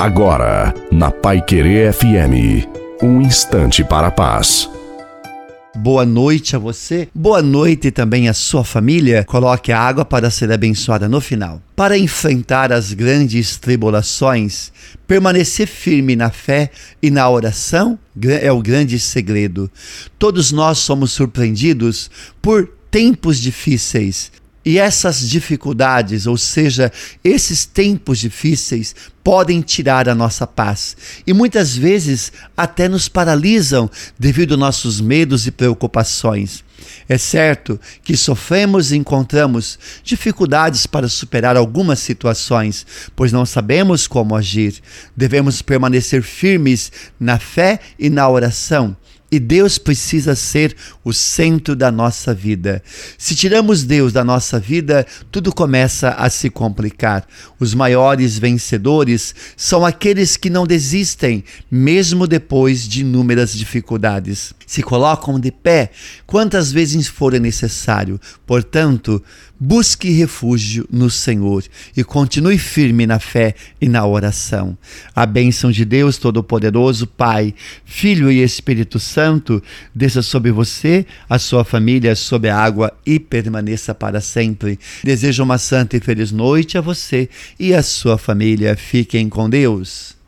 Agora, na Pai Querer FM, um instante para a paz. Boa noite a você, boa noite também à sua família. Coloque a água para ser abençoada no final. Para enfrentar as grandes tribulações, permanecer firme na fé e na oração é o grande segredo. Todos nós somos surpreendidos por tempos difíceis, e essas dificuldades, ou seja, esses tempos difíceis, podem tirar a nossa paz e muitas vezes até nos paralisam devido aos nossos medos e preocupações. É certo que sofremos e encontramos dificuldades para superar algumas situações, pois não sabemos como agir. Devemos permanecer firmes na fé e na oração e Deus precisa ser o centro da nossa vida. Se tiramos Deus da nossa vida, tudo começa a se complicar. Os maiores vencedores são aqueles que não desistem, mesmo depois de inúmeras dificuldades. Se colocam de pé quantas vezes for necessário. Portanto, busque refúgio no Senhor e continue firme na fé e na oração. A bênção de Deus Todo-Poderoso, Pai, Filho e Espírito Santo Santo desça sobre você, a sua família, sobre a água e permaneça para sempre. Desejo uma santa e feliz noite a você e a sua família. Fiquem com Deus.